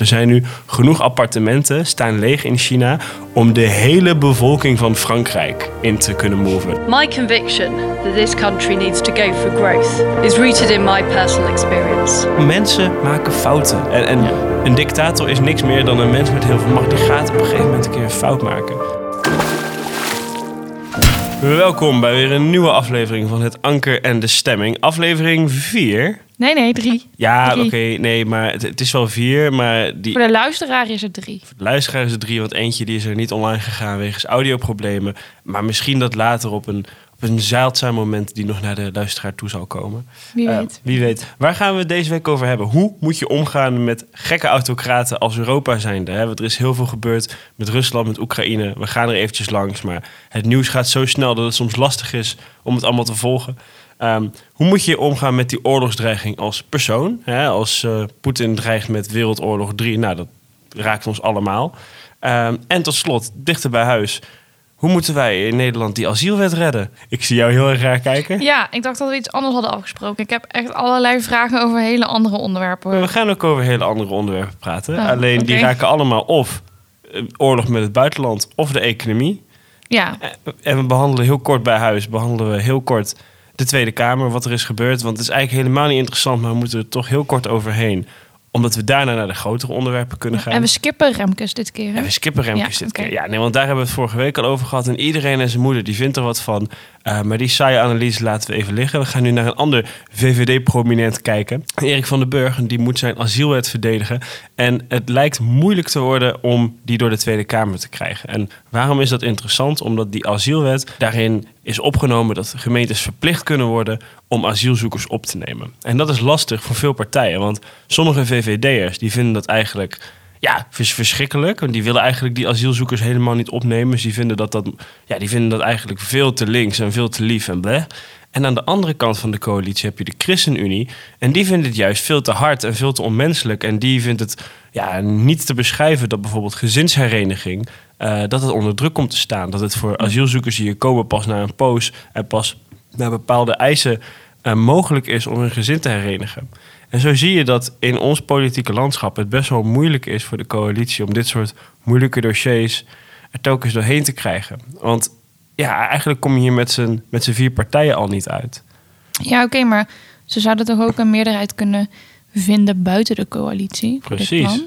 Er zijn nu genoeg appartementen staan leeg in China om de hele bevolking van Frankrijk in te kunnen moven. My conviction that this country needs to go for growth is rooted in my personal experience. Mensen maken fouten. En, en een dictator is niks meer dan een mens met heel veel macht. Die gaat op een gegeven moment een keer een fout maken. Welkom bij weer een nieuwe aflevering van Het Anker en de Stemming. Aflevering 4. Nee, nee, drie. Ja, oké, nee, maar het, het is wel vier, maar die... Voor de luisteraar is het drie. Voor de luisteraar is het drie, want eentje die is er niet online gegaan wegens audioproblemen. Maar misschien dat later op een, op een zeldzaam moment die nog naar de luisteraar toe zal komen. Wie Eh, weet. wie weet. Waar gaan we het deze week over hebben? Hoe moet je omgaan met gekke autocraten als Europa zijnde? Hè? Want er is heel veel gebeurd met Rusland, met Oekraïne. We gaan er eventjes langs, maar het nieuws gaat zo snel dat het soms lastig is om het allemaal te volgen. Ehm, hoe moet je omgaan met die oorlogsdreiging als persoon? Hè? Als eh, Poetin dreigt met Wereldoorlog 3, nou dat raakt ons allemaal. Ehm, en tot slot, dichter bij huis. Hoe moeten wij in Nederland die asielwet redden? Ik zie jou heel erg raar kijken. Ja, ik dacht dat we iets anders hadden afgesproken. Ik heb echt allerlei vragen over hele andere onderwerpen. We gaan ook over hele andere onderwerpen praten. Oh, Alleen die raken allemaal of eh, oorlog met het buitenland of de economie. Ja, Eh, En we behandelen heel kort bij huis, behandelen we heel kort de Tweede Kamer, wat er is gebeurd. Want het is eigenlijk helemaal niet interessant, maar we moeten er toch heel kort overheen. Omdat we daarna naar de grotere onderwerpen kunnen gaan. en we skippen Remkes dit keer. hè? En we skippen Remkes Ja, dit keer. Ja, nee, want daar hebben we het vorige week al over gehad. En iedereen en zijn moeder, die vindt er wat van. Eh, maar die saaie analyse laten we even liggen. We gaan nu naar een ander VVD-prominent kijken. Erik van den Burg, die moet zijn asielwet verdedigen. En het lijkt moeilijk te worden om die door de Tweede Kamer te krijgen. En waarom is dat interessant? Omdat die asielwet daarin is opgenomen dat gemeentes verplicht kunnen worden om asielzoekers op te nemen. En dat is lastig voor veel partijen. Want sommige VVD'ers die vinden dat eigenlijk ja, vers- verschrikkelijk. Want die willen eigenlijk die asielzoekers helemaal niet opnemen. Dus die vinden dat, dat, ja, die vinden dat eigenlijk veel te links en veel te lief en bleh. En aan de andere kant van de coalitie heb je de ChristenUnie. En die vindt het juist veel te hard en veel te onmenselijk. En die vindt het ja, niet te beschrijven dat bijvoorbeeld gezinshereniging... eh, dat het onder druk komt te staan. Dat het voor asielzoekers die hier komen pas na een poos... en pas naar bepaalde eisen eh, mogelijk is om hun gezin te herenigen. En zo zie je dat in ons politieke landschap het best wel moeilijk is voor de coalitie om dit soort moeilijke dossiers er telkens doorheen te krijgen. Want ja, eigenlijk kom je hier met z'n, met z'n vier partijen al niet uit. Ja, oké, maar ze zouden toch ook een meerderheid kunnen vinden buiten de coalitie? Precies.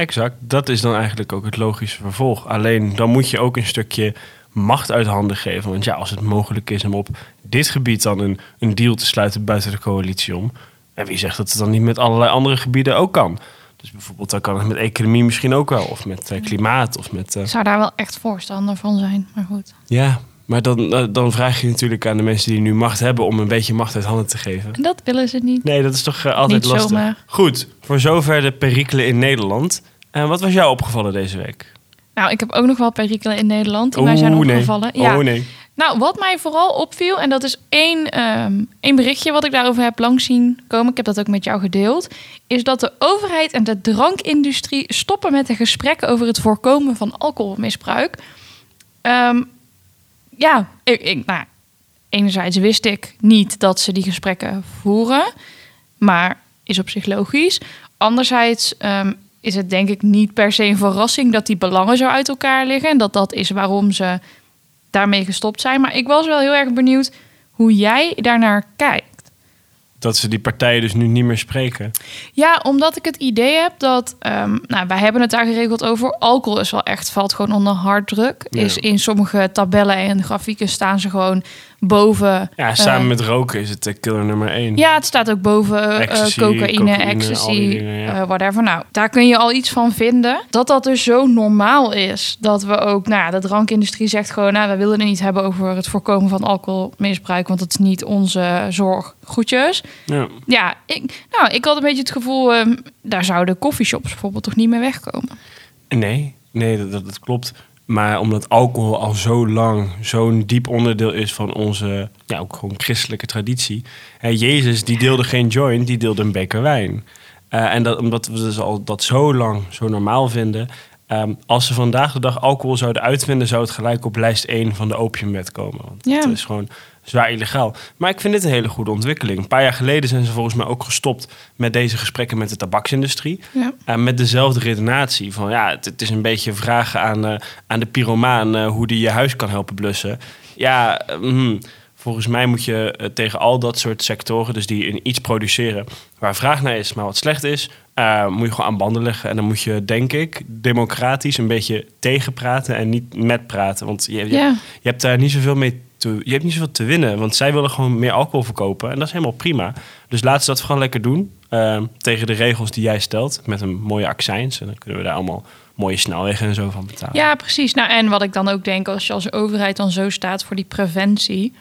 Exact, dat is dan eigenlijk ook het logische vervolg. Alleen dan moet je ook een stukje macht uit handen geven. Want ja, als het mogelijk is om op dit gebied dan een, een deal te sluiten buiten de coalitie om. En wie zegt dat het dan niet met allerlei andere gebieden ook kan? Dus bijvoorbeeld, dan kan het met economie misschien ook wel. Of met eh, klimaat. Of met, eh, Ik zou daar wel echt voorstander van zijn, maar goed. Ja, maar dan, eh, dan vraag je natuurlijk aan de mensen die nu macht hebben... om een beetje macht uit handen te geven. En dat willen ze niet. Nee, dat is toch eh, altijd Niet lastig. zomaar. Goed, voor zover de perikelen in Nederland. En wat was jou opgevallen deze week? Nou, ik heb ook nog wel perikelen in Nederland die mij zijn Oeh, nee. opgevallen. Ja. Oh nee. Nou, wat mij vooral opviel, en dat is één, ehm, één berichtje wat ik daarover heb langs zien komen, ik heb dat ook met jou gedeeld, is dat de overheid en de drankindustrie stoppen met de gesprekken over het voorkomen van alcoholmisbruik. Ehm, ja, ik, ik, nou, enerzijds wist ik niet dat ze die gesprekken voeren, maar is op zich logisch. Anderzijds ehm, is het denk ik niet per se een verrassing dat die belangen zo uit elkaar liggen en dat dat is waarom ze daarmee gestopt zijn. Maar ik was wel heel erg benieuwd hoe jij daarnaar kijkt. Dat ze die partijen dus nu niet meer spreken. Ja, omdat ik het idee heb dat... ehm, nou, wij hebben het daar geregeld over. Alcohol is wel echt, valt gewoon onder harddruk. Ja. Is in sommige tabellen en grafieken staan ze gewoon boven... Ja, samen eh, met roken is het eh, killer nummer één. Ja, het staat ook boven eh, Ecstasy, cocaïne, ecstasy, dingen, ja. whatever. Nou, daar kun je al iets van vinden. Dat dat dus zo normaal is. Dat we ook, nou ja, de drankindustrie zegt gewoon... nou, we willen het niet hebben over het voorkomen van alcoholmisbruik... want dat is niet onze zorg. Goedjes. Ja. Ja, ik, nou, ik had een beetje het gevoel... ehm, daar zouden coffeeshops bijvoorbeeld toch niet meer wegkomen. Nee, nee dat, dat klopt. Maar omdat alcohol al zo lang zo'n diep onderdeel is van onze ja, ook gewoon christelijke traditie. Hè, Jezus die deelde geen joint, die deelde een beker wijn. Eh, en dat, omdat we dus al dat zo lang zo normaal vinden, Ehm, als ze vandaag de dag alcohol zouden uitvinden, zou het gelijk op lijst 1 van de opiumwet komen. Want Ja. het is gewoon zwaar illegaal. Maar ik vind dit een hele goede ontwikkeling. Een paar jaar geleden zijn ze volgens mij ook gestopt met deze gesprekken met de tabaksindustrie. Ja. Eh, met dezelfde redenatie van ja, het, het is een beetje vragen aan, eh, aan de pyromaan eh, hoe die je huis kan helpen blussen. Ja, mhm. volgens mij moet je tegen al dat soort sectoren, dus die in iets produceren waar vraag naar is, maar wat slecht is, moet je gewoon aan banden leggen. En dan moet je, denk ik, democratisch een beetje tegenpraten en niet met praten. Want je, je, je hebt daar niet zoveel mee je hebt niet zoveel te winnen. Want zij willen gewoon meer alcohol verkopen. En dat is helemaal prima. Dus laten ze dat gewoon lekker doen. eh, tegen de regels die jij stelt. Met een mooie accijns. En dan kunnen we daar allemaal mooie snelwegen en zo van betalen. Ja, precies. Nou, en wat ik dan ook denk, als je als overheid dan zo staat voor die preventie.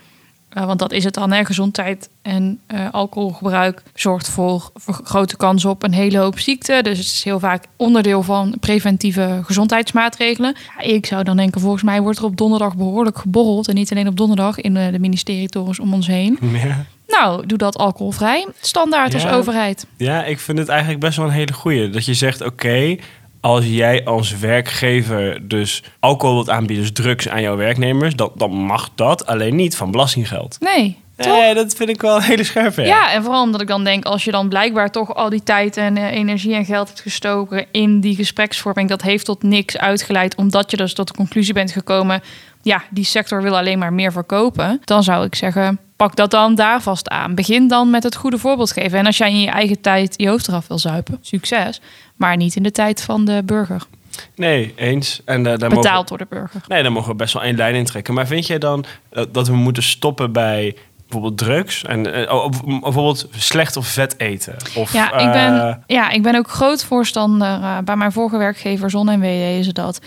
Eh, want dat is het dan, hè? gezondheid en eh, alcoholgebruik zorgt voor, voor grote kans op een hele hoop ziekten. Dus het is heel vaak onderdeel van preventieve gezondheidsmaatregelen. Ja, ik zou dan denken, volgens mij wordt er op donderdag behoorlijk geborreld. En niet alleen op donderdag in eh, de ministerietorens om ons heen. Ja. Nou, doe dat alcoholvrij. Standaard als overheid. Ja, ik vind het eigenlijk best wel een hele goeie. Dat je zegt, oké, als jij als werkgever dus alcohol wilt aanbieden, dus drugs aan jouw werknemers, dan, dan mag dat, alleen niet van belastinggeld. Nee, toch? Nee, dat vind ik wel een hele scherpe. Ja. en vooral omdat ik dan denk, als je dan blijkbaar toch al die tijd en eh, energie en geld hebt gestoken in die gespreksvorming, dat heeft tot niks uitgeleid, omdat je dus tot de conclusie bent gekomen, ja, die sector wil alleen maar meer verkopen. Dan zou ik zeggen, pak dat dan daar vast aan. Begin dan met het goede voorbeeld geven. En als jij in je eigen tijd je hoofd eraf wil zuipen, succes. Maar niet in de tijd van de burger. Nee, eens. En eh, daar mogen, Betaald door de burger. nee, daar mogen we best wel één lijn in trekken. Maar vind jij dan eh, dat we moeten stoppen bij bijvoorbeeld drugs? En eh, bijvoorbeeld slecht of vet eten? Of, Ja, ik ben, ja, ik ben ook groot voorstander. bij mijn vorige werkgever Zon en WD is het dat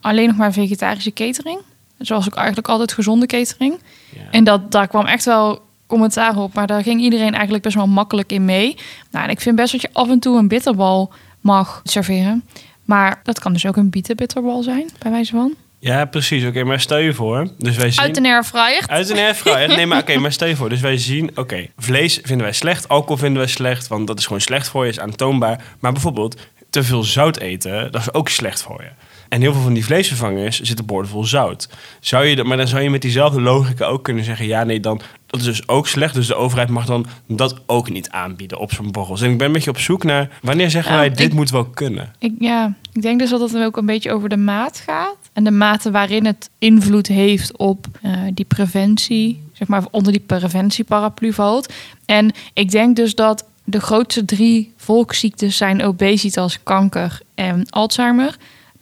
alleen nog maar vegetarische catering. Zoals ook eigenlijk altijd gezonde catering. ja. En dat, daar kwam echt wel commentaar op. Maar daar ging iedereen eigenlijk best wel makkelijk in mee. Nou, en ik vind best dat je af en toe een bitterbal mag serveren. Maar dat kan dus ook een bietenbitterbal zijn, bij wijze van. Ja, precies. Oké, maar stel je voor. Dus wij zien... Uit een airfryer. Uit een airfryer. Nee, maar oké, maar stel je voor. Dus wij zien, oké, vlees vinden wij slecht, alcohol vinden wij slecht, want dat is gewoon slecht voor je, is aantoonbaar. Maar bijvoorbeeld, te veel zout eten, dat is ook slecht voor je. En heel veel van die vleesvervangers zitten boordevol zout. Zou je dat, maar dan zou je met diezelfde logica ook kunnen zeggen, ja, nee, dan, dat is dus ook slecht. Dus de overheid mag dan dat ook niet aanbieden op zo'n borrels. En ik ben een beetje op zoek naar, wanneer zeggen Ja, wij, dit ik- moet wel kunnen? Ik, ja, ik denk dus dat het ook een beetje over de maat gaat. En de mate waarin het invloed heeft op eh, die preventie, zeg maar onder die preventieparaplu valt. En ik denk dus dat de grootste drie volksziektes zijn obesitas, kanker en Alzheimer.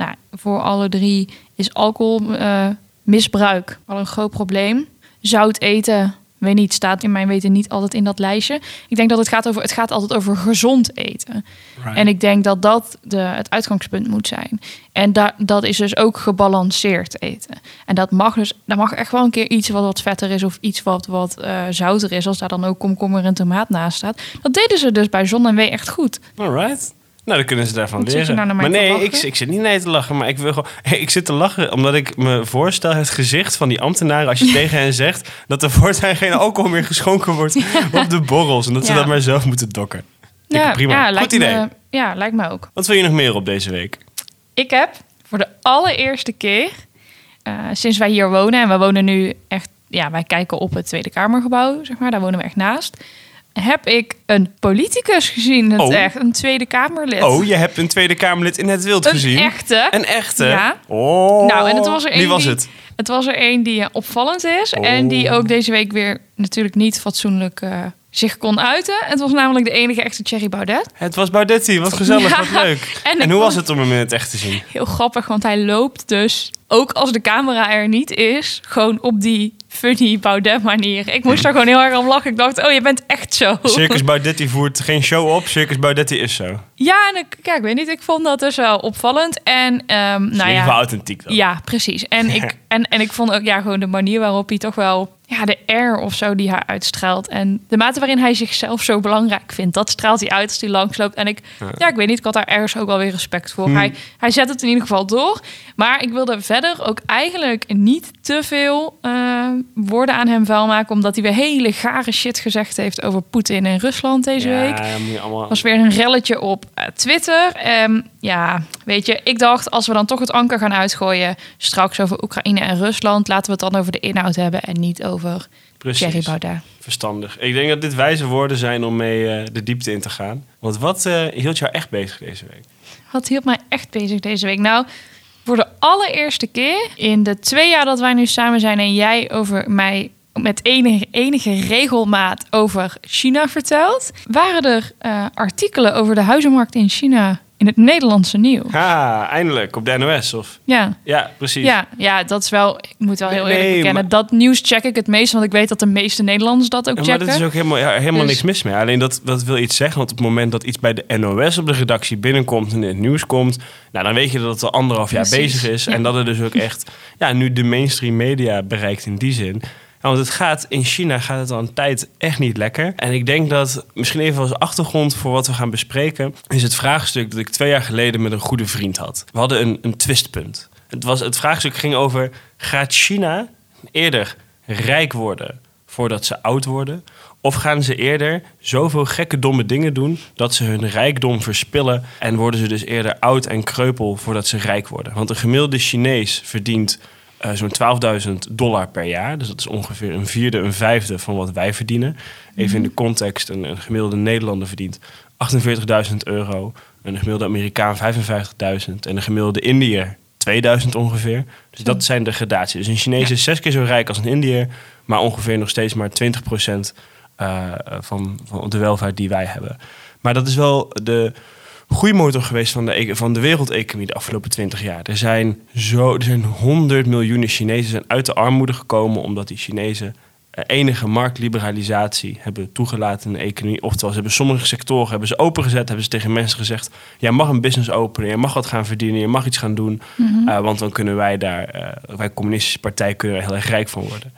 Nou, voor alle drie is alcoholmisbruik al een groot probleem. Zout eten, weet niet, staat in mijn weten niet altijd in dat lijstje. Ik denk dat het gaat over, het gaat altijd over gezond eten. En ik denk dat dat de, het uitgangspunt moet zijn. En da, dat is dus ook gebalanceerd eten. En dat mag dus, daar mag echt wel een keer iets wat wat vetter is of iets wat wat eh, zouter is, als daar dan ook komkommer en tomaat naast staat. Dat deden ze dus bij Zon en Wee echt goed. Alright. Nou, dan kunnen ze daarvan Wat leren. nou maar nee, ik, ik zit niet nee te lachen, maar ik wil gewoon. Ik zit te lachen omdat ik me voorstel het gezicht van die ambtenaren als je tegen hen zegt dat er voortaan geen alcohol meer geschonken wordt op de borrels en dat ze dat maar zelf moeten dokken. Ja, prima. Goed lijkt idee. Me, ja, lijkt me ook. Wat wil je nog meer op deze week? Ik heb voor de allereerste keer eh, sinds wij hier wonen, en we wonen nu echt, ja, wij kijken op het Tweede Kamergebouw, zeg maar, daar wonen we echt naast. Heb ik een politicus gezien, het Oh. echt, een Tweede Kamerlid. Oh, je hebt een Tweede Kamerlid in het wild een gezien. echte. Een echte? Ja. Oh. Nou, en het was er Wie één was die- het? Het was er een die eh, opvallend is en die Oh. ook deze week weer natuurlijk niet fatsoenlijk eh, zich kon uiten. Het was namelijk de enige echte Thierry Baudet. Het was Baudetti. Wat gezellig, Ja. wat leuk. En En, hoe was het om hem in het echt te zien? Heel grappig, want hij loopt dus, ook als de camera er niet is, gewoon op die funny Baudet manier. Ik moest daar gewoon heel erg om lachen. Ik dacht, oh, je bent echt zo. Circus Baudetti voert geen show op. Circus Baudetti is zo. Ja, en ik, kijk, ik weet niet, ik vond dat dus wel opvallend. En, ehm, Nou ja. authentiek dan. Ja, precies. En ik, en, en ik vond ook ja, gewoon de manier waarop hij toch wel ja, de air of zo die hij uitstraalt. En de mate waarin hij zichzelf zo belangrijk vindt, dat straalt hij uit als hij langsloopt. En ik, ja. ik weet niet, ik had daar ergens ook wel weer respect voor. Hij, hij zet het in ieder geval door. Maar ik wilde verder ook eigenlijk niet te veel eh, woorden aan hem vuil maken, omdat hij weer hele gare shit gezegd heeft over Poetin in Rusland deze Ja, week. allemaal... was weer een relletje op eh, Twitter. Ehm, ja, weet je, ik dacht als we dan toch het anker gaan uitgooien, straks over Oekraïne en Rusland, laten we het dan over de inhoud hebben en niet over Thierry Precies, Baudet. verstandig. Ik denk dat dit wijze woorden zijn om mee eh, de diepte in te gaan. Want wat eh, hield jou echt bezig deze week? Wat hield mij echt bezig deze week? Nou, voor de allereerste keer in de twee jaar dat wij nu samen zijn en jij over mij met enige, enige regelmaat over China vertelt, waren er eh, artikelen over de huizenmarkt in China in het Nederlandse nieuws. Ha, eindelijk, op de NOS of... Ja. Ja, precies. Ja, ja, dat is wel. Ik moet wel heel Nee, eerlijk bekennen. maar- Dat nieuws check ik het meest, want ik weet dat de meeste Nederlanders dat ook Ja, checken. maar dat is ook helemaal, ja, helemaal Dus- niks mis mee. Alleen dat, dat wil iets zeggen. Want op het moment dat iets bij de NOS op de redactie binnenkomt en in het nieuws komt, nou, dan weet je dat het al anderhalf jaar Precies, bezig is. ja. En dat het dus ook echt ja, nu de mainstream media bereikt in die zin. Want het gaat in China gaat het al een tijd echt niet lekker. En ik denk dat misschien even als achtergrond voor wat we gaan bespreken, is het vraagstuk dat ik twee jaar geleden met een goede vriend had. We hadden een, een twistpunt. Het, was, het vraagstuk ging over: gaat China eerder rijk worden voordat ze oud worden? Of gaan ze eerder zoveel gekke domme dingen doen dat ze hun rijkdom verspillen en worden ze dus eerder oud en kreupel voordat ze rijk worden? Want een gemiddelde Chinees verdient eh, zo'n 12.000 dollar per jaar. Dus dat is ongeveer een vierde, een vijfde van wat wij verdienen. Even in de context, een, een gemiddelde Nederlander verdient 48.000 euro. Een gemiddelde Amerikaan 55.000. En een gemiddelde Indiër 2000 ongeveer. Dus dat zijn de gradaties. Dus een Chinees is zes keer zo rijk als een Indiër, maar ongeveer nog steeds maar 20% eh, van, van de welvaart die wij hebben. Maar dat is wel de groeimotor geweest van de, e- van de wereldeconomie de afgelopen 20 jaar. Er zijn, zo, er zijn 100 miljoenen Chinezen zijn uit de armoede gekomen omdat die Chinezen eh, enige marktliberalisatie hebben toegelaten in de economie. Oftewel, ze hebben sommige sectoren hebben ze opengezet, hebben ze tegen mensen gezegd: jij mag een business openen, je mag wat gaan verdienen, je mag iets gaan doen, eh, want dan kunnen wij daar, eh, wij communistische partij, kunnen er heel erg rijk van worden.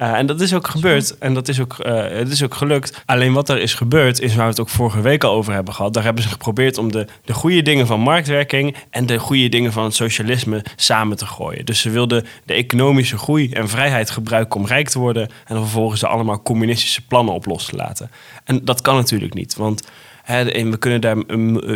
Eh, en dat is ook gebeurd en dat is ook, eh, het is ook gelukt. Alleen wat er is gebeurd, is waar we het ook vorige week al over hebben gehad. Daar hebben ze geprobeerd om de, de goede dingen van marktwerking en de goede dingen van het socialisme samen te gooien. Dus ze wilden de economische groei en vrijheid gebruiken om rijk te worden en dan vervolgens er allemaal communistische plannen op los te laten. En dat kan natuurlijk niet, want hè, we kunnen daar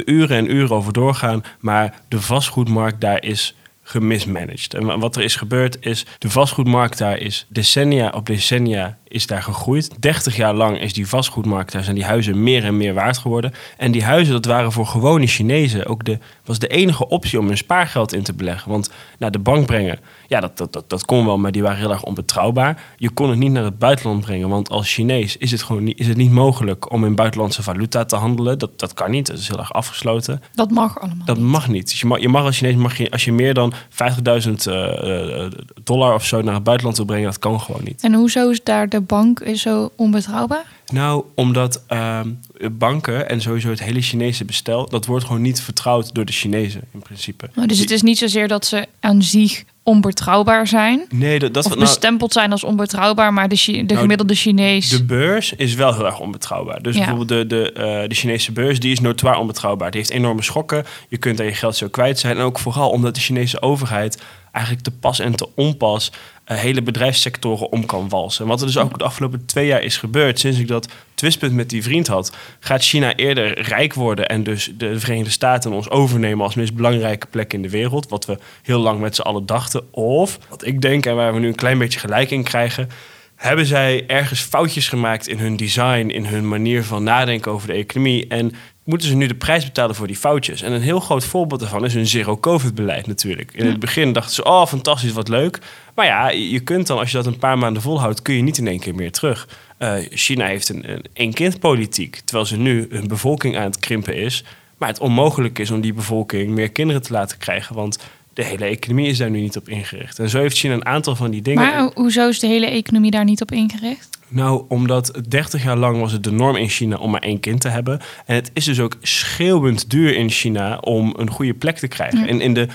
uren en uren over doorgaan, maar de vastgoedmarkt daar is gemismanaged. En wa- wat er is gebeurd is, de vastgoedmarkt daar is decennia op decennia is daar gegroeid. 30 jaar lang is die vastgoedmarkt daar zijn die huizen meer en meer waard geworden. En die huizen, dat waren voor gewone Chinezen ook de, was de enige optie om hun spaargeld in te beleggen. Want naar de bank brengen, ja, dat, dat, dat, dat kon wel, maar die waren heel erg onbetrouwbaar. Je kon het niet naar het buitenland brengen, want als Chinees is het gewoon niet, is het niet mogelijk om in buitenlandse valuta te handelen. Dat, dat kan niet, dat is heel erg afgesloten. Dat mag allemaal. Dat niet. mag niet. Dus je mag, je mag als Chinees, mag je, als je meer dan 50.000 eh, eh, dollar of zo naar het buitenland wil brengen, dat kan gewoon niet. En hoezo is daar de bank zo onbetrouwbaar? Nou, omdat ehm, banken en sowieso het hele Chinese bestel, dat wordt gewoon niet vertrouwd door de Chinezen in principe. Nou, dus het is niet zozeer dat ze aan zich onbetrouwbaar zijn. Nee, dat, dat Of nou, bestempeld zijn als onbetrouwbaar, maar de, Chi- de Nou, gemiddelde Chinees. De beurs is wel heel erg onbetrouwbaar. Dus Ja. bijvoorbeeld de, de, eh, de Chinese beurs, die is notoir onbetrouwbaar. Die heeft enorme schokken. Je kunt daar je geld zo kwijt zijn. En ook vooral omdat de Chinese overheid eigenlijk te pas en te onpas hele bedrijfssectoren om kan walsen. En wat er dus ook de afgelopen twee jaar is gebeurd, sinds ik dat twistpunt met die vriend had, gaat China eerder rijk worden en dus de Verenigde Staten ons overnemen als meest belangrijke plek in de wereld, wat we heel lang met z'n allen dachten. Of, wat ik denk en waar we nu een klein beetje gelijk in krijgen, hebben zij ergens foutjes gemaakt in hun design, in hun manier van nadenken over de economie. En moeten ze nu de prijs betalen voor die foutjes? En een heel groot voorbeeld daarvan is hun zero-covid-beleid natuurlijk. In het begin dachten ze, oh fantastisch, wat leuk. Maar ja, je kunt dan, als je dat een paar maanden volhoudt, kun je niet in één keer meer terug. Eh, China heeft een, een één-kind-politiek, terwijl ze nu hun bevolking aan het krimpen is. Maar het onmogelijk is om die bevolking meer kinderen te laten krijgen, want de hele economie is daar nu niet op ingericht. En zo heeft China een aantal van die dingen. maar ho- hoezo is de hele economie daar niet op ingericht? Nou, omdat 30 jaar lang was het de norm in China om maar één kind te hebben. En het is dus ook schreeuwend duur in China om een goede plek te krijgen. Ja. En in de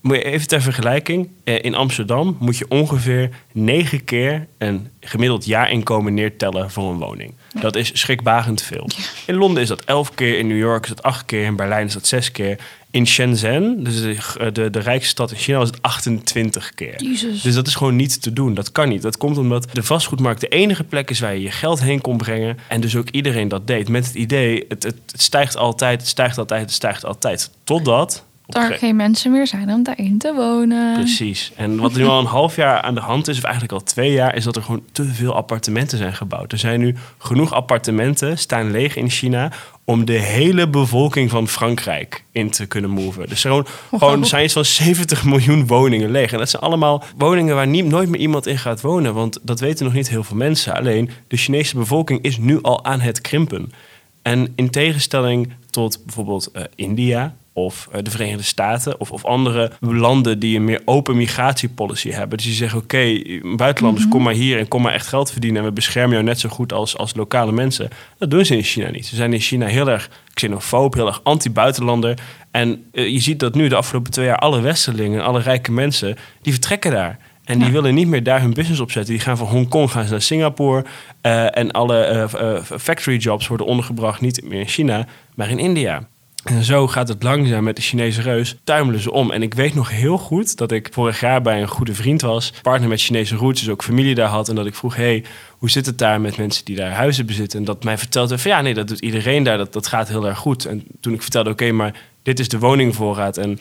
Moet je even ter vergelijking. eh, In Amsterdam moet je ongeveer negen keer een gemiddeld jaarinkomen neertellen voor een woning. Dat is schrikbarend veel. In Londen is dat elf keer, in New York is dat acht keer, in Berlijn is dat zes keer. In Shenzhen, dus de, de, de rijkste stad in China, was het 28 keer. Dus dat is gewoon niet te doen. Dat kan niet. Dat komt omdat de vastgoedmarkt de enige plek is waar je je geld heen kon brengen. En dus ook iedereen dat deed. Met het idee, het, het, het stijgt altijd, het stijgt altijd, het stijgt altijd. Totdat... er ge- geen mensen meer zijn om daarin te wonen. Precies. En wat nu al een half jaar aan de hand is, of eigenlijk al twee jaar, is dat er gewoon te veel appartementen zijn gebouwd. Er zijn nu genoeg appartementen, staan leeg in China, om de hele bevolking van Frankrijk in te kunnen moven. Dus gewoon, gewoon zijn iets van 70 miljoen woningen leeg. En dat zijn allemaal woningen waar nie- nooit meer iemand in gaat wonen, want dat weten nog niet heel veel mensen. Alleen de Chinese bevolking is nu al aan het krimpen. En in tegenstelling tot bijvoorbeeld eh, India of eh, de Verenigde Staten of, of andere landen die een meer open migratiepolicy hebben. Dus die zeggen, oké, buitenlanders, kom maar hier en kom maar echt geld verdienen... en we beschermen jou net zo goed als, als lokale mensen. Dat doen ze in China niet. Ze zijn in China heel erg xenofoob, heel erg anti-buitenlander. En eh, je ziet dat nu de afgelopen twee jaar alle westerlingen, alle rijke mensen... die vertrekken daar. En die willen niet meer daar hun business opzetten. Die gaan van Hongkong gaan ze naar Singapore. eh, en alle factory jobs worden ondergebracht niet meer in China, maar in India. En zo gaat het langzaam met de Chinese reus. Tuimelen ze om. En ik weet nog heel goed dat ik vorig jaar bij een goede vriend was. Partner met Chinese roots, dus ook familie daar had. En dat ik vroeg, hey, hoe zit het daar met mensen die daar huizen bezitten? En dat mij vertelde van, ja, nee, dat doet iedereen daar. Dat, dat gaat heel erg goed. En toen ik vertelde, oké, maar dit is de woningvoorraad. En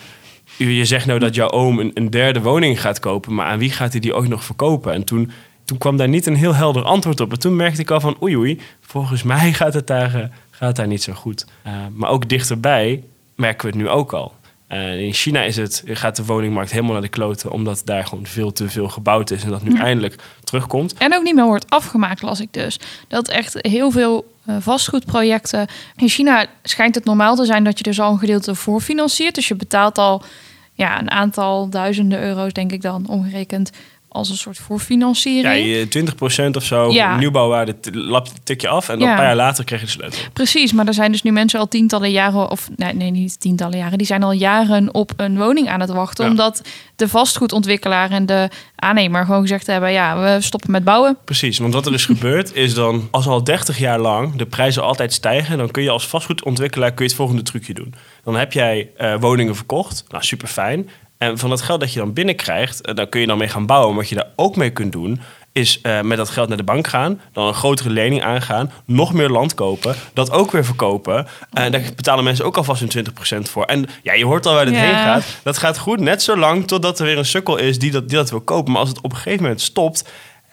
je zegt nou dat jouw oom een, een derde woning gaat kopen, maar aan wie gaat hij die ook nog verkopen? En toen, toen kwam daar niet een heel helder antwoord op. En toen merkte ik al van oei oei, volgens mij gaat het daar, eh, gaat daar niet zo goed. Eh, maar ook dichterbij merken we het nu ook al. Eh, in China is het, gaat de woningmarkt helemaal naar de kloten, omdat daar gewoon veel te veel gebouwd is en dat nu eindelijk terugkomt. En ook niet meer wordt afgemaakt, las ik dus. Dat echt heel veel eh, vastgoedprojecten. In China schijnt het normaal te zijn dat je dus al een gedeelte voorfinanciert. Dus je betaalt al ja, een aantal duizenden euro's, denk ik dan, omgerekend. Als een soort Ja, voorfinanciering. je 20% of zo, Ja. nieuwbouwwaarde, t- lap tik je af en dan Ja. een paar jaar later krijg je de sleutel. Precies, maar er zijn dus nu mensen al tientallen jaren, of nee, nee, niet tientallen jaren, die zijn al jaren op een woning aan het wachten. Ja. Omdat de vastgoedontwikkelaar en de aannemer gewoon gezegd hebben: ja, we stoppen met bouwen. Precies, want wat er is gebeurd is dan, als al 30 jaar lang de prijzen altijd stijgen, dan kun je als vastgoedontwikkelaar kun je het volgende trucje doen. Dan heb jij eh, woningen verkocht, nou super fijn. En van dat geld dat je dan binnenkrijgt, eh, daar kun je dan mee gaan bouwen. Wat je daar ook mee kunt doen, is eh, met dat geld naar de bank gaan, dan een grotere lening aangaan, nog meer land kopen, dat ook weer verkopen. En daar betalen mensen ook alvast hun 20% voor. En ja, je hoort al waar dit Ja. heen gaat. Dat gaat goed, net zo lang totdat er weer een sukkel is die dat, die dat wil kopen. Maar als het op een gegeven moment stopt,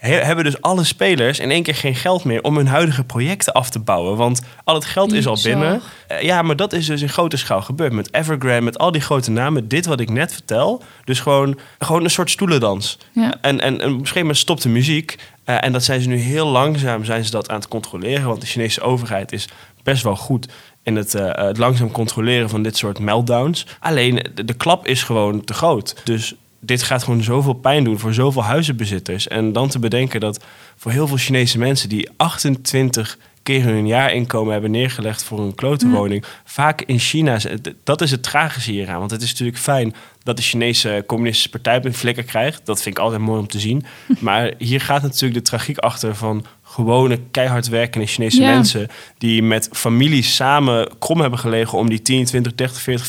he- hebben dus alle spelers in één keer geen geld meer om hun huidige projecten af te bouwen. Want al het geld is al binnen. Eh, ja, maar dat is dus in grote schaal gebeurd. Met Evergrande, met al die grote namen. Dit wat ik net vertel. Dus gewoon, gewoon een soort stoelendans. Ja. En, en, en op een gegeven moment stopt de muziek. Eh, en dat zijn ze nu heel langzaam zijn ze dat aan het controleren. Want de Chinese overheid is best wel goed in het, eh, het langzaam controleren van dit soort meltdowns. Alleen de, de klap is gewoon te groot. Dus dit gaat gewoon zoveel pijn doen voor zoveel huizenbezitters. En dan te bedenken dat voor heel veel Chinese mensen die 28 keer hun jaarinkomen hebben neergelegd voor een klote woning. Vaak in China, dat is het tragische hieraan. Want het is natuurlijk fijn dat de Chinese communistische partij een flikker krijgt. Dat vind ik altijd mooi om te zien. Maar hier gaat natuurlijk de tragiek achter van gewone keihard werkende Chinese Ja. mensen die met families samen krom hebben gelegen om die 10, 20, 30, 40,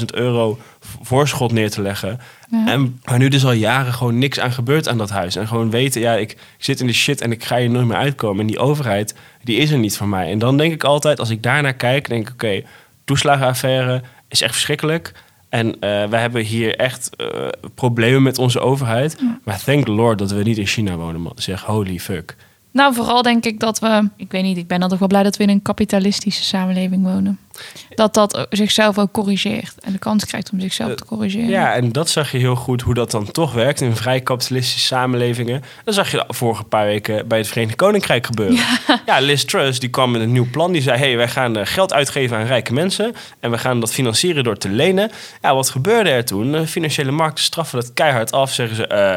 50.000 euro voorschot neer te leggen. Ja. En waar nu dus al jaren gewoon niks aan gebeurt aan dat huis. En gewoon weten, ja, ik, zit in de shit en ik ga hier nooit meer uitkomen. En die overheid, die is er niet voor mij. En dan denk ik altijd, als ik daarnaar kijk, denk ik, oké, toeslagenaffaire is echt verschrikkelijk. En eh wij hebben hier echt eh, problemen met onze overheid. Maar thank the Lord dat we niet in China wonen, man. Zeg, holy fuck. Nou, vooral denk ik dat we, ik weet niet, ik ben dan toch wel blij dat we in een kapitalistische samenleving wonen. Dat dat zichzelf ook corrigeert en de kans krijgt om zichzelf te corrigeren. Ja, en dat zag je heel goed hoe dat dan toch werkt in vrij kapitalistische samenlevingen. Dat zag je de vorige paar weken bij het Verenigd Koninkrijk gebeuren. Ja, Liz Truss die kwam met een nieuw plan. Die zei, hey, wij gaan eh, geld uitgeven aan rijke mensen. En we gaan dat financieren door te lenen. Ja, wat gebeurde er toen? De financiële markten straffen dat keihard af. Zeggen ze, eh,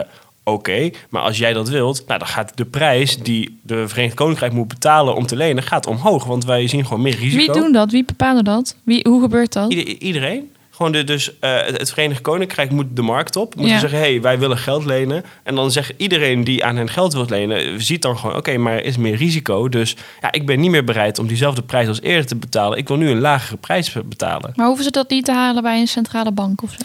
oké, maar als jij dat wilt... Nou, dan gaat de prijs die de Verenigd Koninkrijk moet betalen om te lenen... gaat omhoog, want wij zien gewoon meer risico. Wie doen dat? Wie bepalen dat? Wie, hoe gebeurt dat? Ieder- iedereen. Gewoon de, dus eh, het Verenigd Koninkrijk moet de markt op. Moet Ja. zeggen, hé, hey, wij willen geld lenen. En dan zegt iedereen die aan hen geld wil lenen... ziet dan gewoon, oké, maar er is meer risico. Dus ja, ik ben niet meer bereid om diezelfde prijs als eerder te betalen. Ik wil nu een lagere prijs betalen. Maar hoeven ze dat niet te halen bij een centrale bank of zo?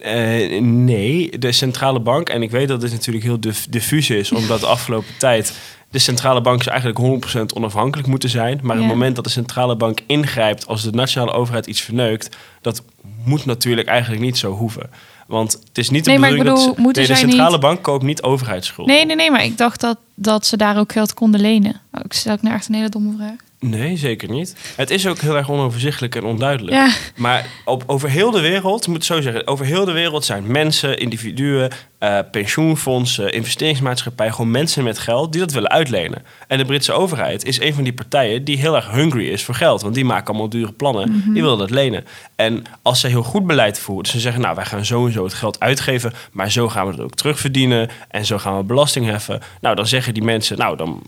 Eh, nee, de centrale bank, en ik weet dat dit natuurlijk heel dif- diffuus is, omdat de afgelopen tijd de centrale bank is eigenlijk 100% onafhankelijk moeten zijn. Maar Ja. het moment dat de centrale bank ingrijpt als de nationale overheid iets verneukt, dat moet natuurlijk eigenlijk niet zo hoeven. Want het is niet de Nee, maar ik bedoeling bedoel, dat... nee, de centrale niet- bank koopt niet overheidsschuld. Nee, nee, nee, maar ik dacht dat, dat ze daar ook geld konden lenen. Oh, ik stel ik nou echt een hele domme vraag. Nee, zeker niet. Het is ook heel erg onoverzichtelijk en onduidelijk. Ja, Maar op, over heel de wereld, moet het zo zeggen, over heel de wereld zijn mensen, individuen, eh, pensioenfondsen, investeringsmaatschappijen, gewoon mensen met geld die dat willen uitlenen. En de Britse overheid is een van die partijen die heel erg hungry is voor geld. Want die maken allemaal dure plannen, die willen dat lenen. En als ze heel goed beleid voeren, dus ze zeggen, nou wij gaan zo en zo het geld uitgeven, maar zo gaan we het ook terugverdienen en zo gaan we belasting heffen. Nou, dan zeggen die mensen, nou dan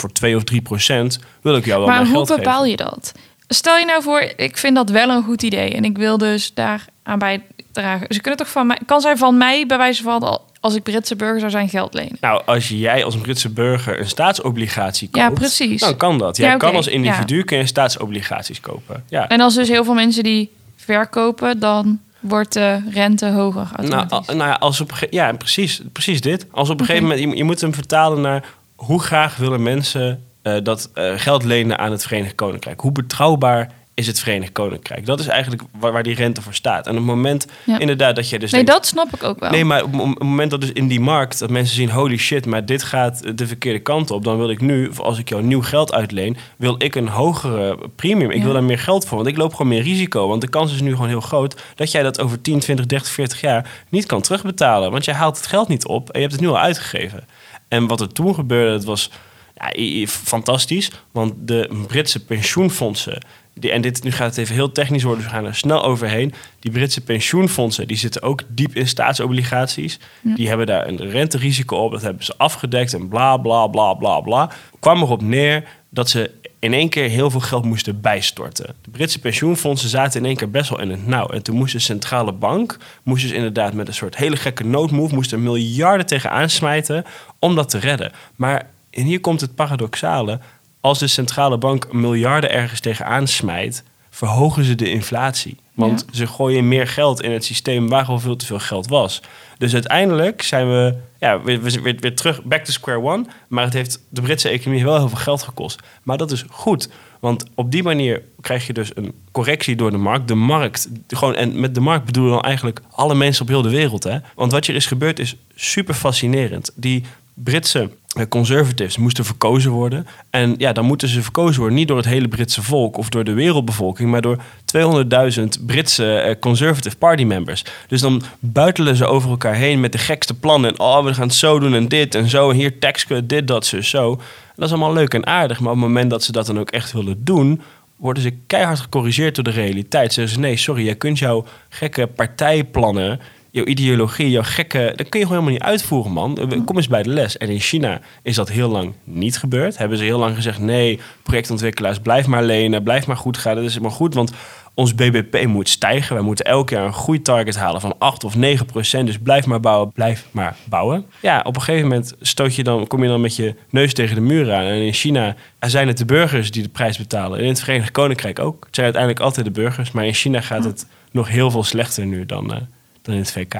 voor 2 of 3 procent wil ik jou wel maar mijn hoe geld geven. bepaal je dat? Stel je nou voor, ik vind dat wel een goed idee en ik wil dus daar aan bijdragen. Ze kunnen toch van mij, kan zij van mij bij wijze van al- als ik Britse burger zou zijn geld lenen? Nou, als jij als Britse burger een staatsobligatie koopt, Ja, precies. dan kan dat. Jij Ja, kan als individu kun je staatsobligaties kopen. Ja. En als dus heel veel mensen die verkopen, dan wordt de rente hoger Nou, nou ja, als op, ja, precies, precies dit. Als op een gegeven moment, je, je moet hem vertalen naar hoe graag willen mensen eh, dat eh, geld lenen aan het Verenigd Koninkrijk. Hoe betrouwbaar is het Verenigd Koninkrijk? Dat is eigenlijk waar, waar die rente voor staat. En op het moment Ja. inderdaad dat je dus nee, denkt, dat snap ik ook wel. Nee, maar op, op het moment dat dus in die markt dat mensen zien, holy shit, maar dit gaat de verkeerde kant op, dan wil ik nu, als ik jou nieuw geld uitleen, wil ik een hogere premium. Ik Ja. wil daar meer geld voor, want ik loop gewoon meer risico. Want de kans is nu gewoon heel groot dat jij dat over 10, 20, 30, 40 jaar niet kan terugbetalen. Want jij haalt het geld niet op en je hebt het nu al uitgegeven. En wat er toen gebeurde, dat was ja, fantastisch. Want de Britse pensioenfondsen. Die, en dit, nu gaat het even heel technisch worden, dus we gaan er snel overheen. Die Britse pensioenfondsen die zitten ook diep in staatsobligaties. Die hebben daar een renterisico op. Dat hebben ze afgedekt en bla bla bla bla bla. Kwam erop neer dat ze in één keer heel veel geld moesten bijstorten. De Britse pensioenfondsen zaten in één keer best wel in het nauw. En toen moest de centrale bank, moest dus inderdaad met een soort hele gekke noodmove, moest er miljarden tegen aansmijten om dat te redden. Maar en hier komt het paradoxale. Als de centrale bank miljarden ergens tegenaan smijt, verhogen ze de inflatie. Want ze gooien meer geld in het systeem waar al veel te veel geld was. Dus uiteindelijk zijn we ja, weer, weer, weer, terug, back to square one. Maar het heeft de Britse economie wel heel veel geld gekost. Maar dat is goed. Want op die manier krijg je dus een correctie door de markt. De markt, gewoon, en met de markt bedoelen we dan eigenlijk alle mensen op heel de wereld. Hè? Want wat hier is gebeurd is super fascinerend. Die Britse conservatives moesten verkozen worden. En ja, dan moeten ze verkozen worden niet door het hele Britse volk of door de wereldbevolking, maar door 200.000 Britse eh, conservative party members. Dus dan buitelen ze over elkaar heen met de gekste plannen. En oh, we gaan het zo doen en dit en zo. En hier taxcut, dit, dat, zo, zo. Dat is allemaal leuk en aardig. Maar op het moment dat ze dat dan ook echt willen doen, worden ze keihard gecorrigeerd door de realiteit. Zeggen ze, nee, sorry, jij kunt jouw gekke partijplannen, jouw ideologie, jouw gekke... Dat kun je gewoon helemaal niet uitvoeren, man. Eh, Kom eens bij de les. En in China is dat heel lang niet gebeurd. Hebben ze heel lang gezegd, nee, projectontwikkelaars, blijf maar lenen, blijf maar goed gaan. Dat is helemaal goed, want ons BBP moet stijgen. Wij moeten elk jaar een groeitarget halen van 8 of 9 procent. Dus blijf maar bouwen, blijf maar bouwen. Ja, op een gegeven moment stoot je dan, kom je dan met je neus tegen de muur aan. En in China zijn het de burgers die de prijs betalen. En in het Verenigd Koninkrijk ook. Het zijn uiteindelijk altijd de burgers. Maar in China gaat het nog heel veel slechter nu dan, eh, dan in het VK.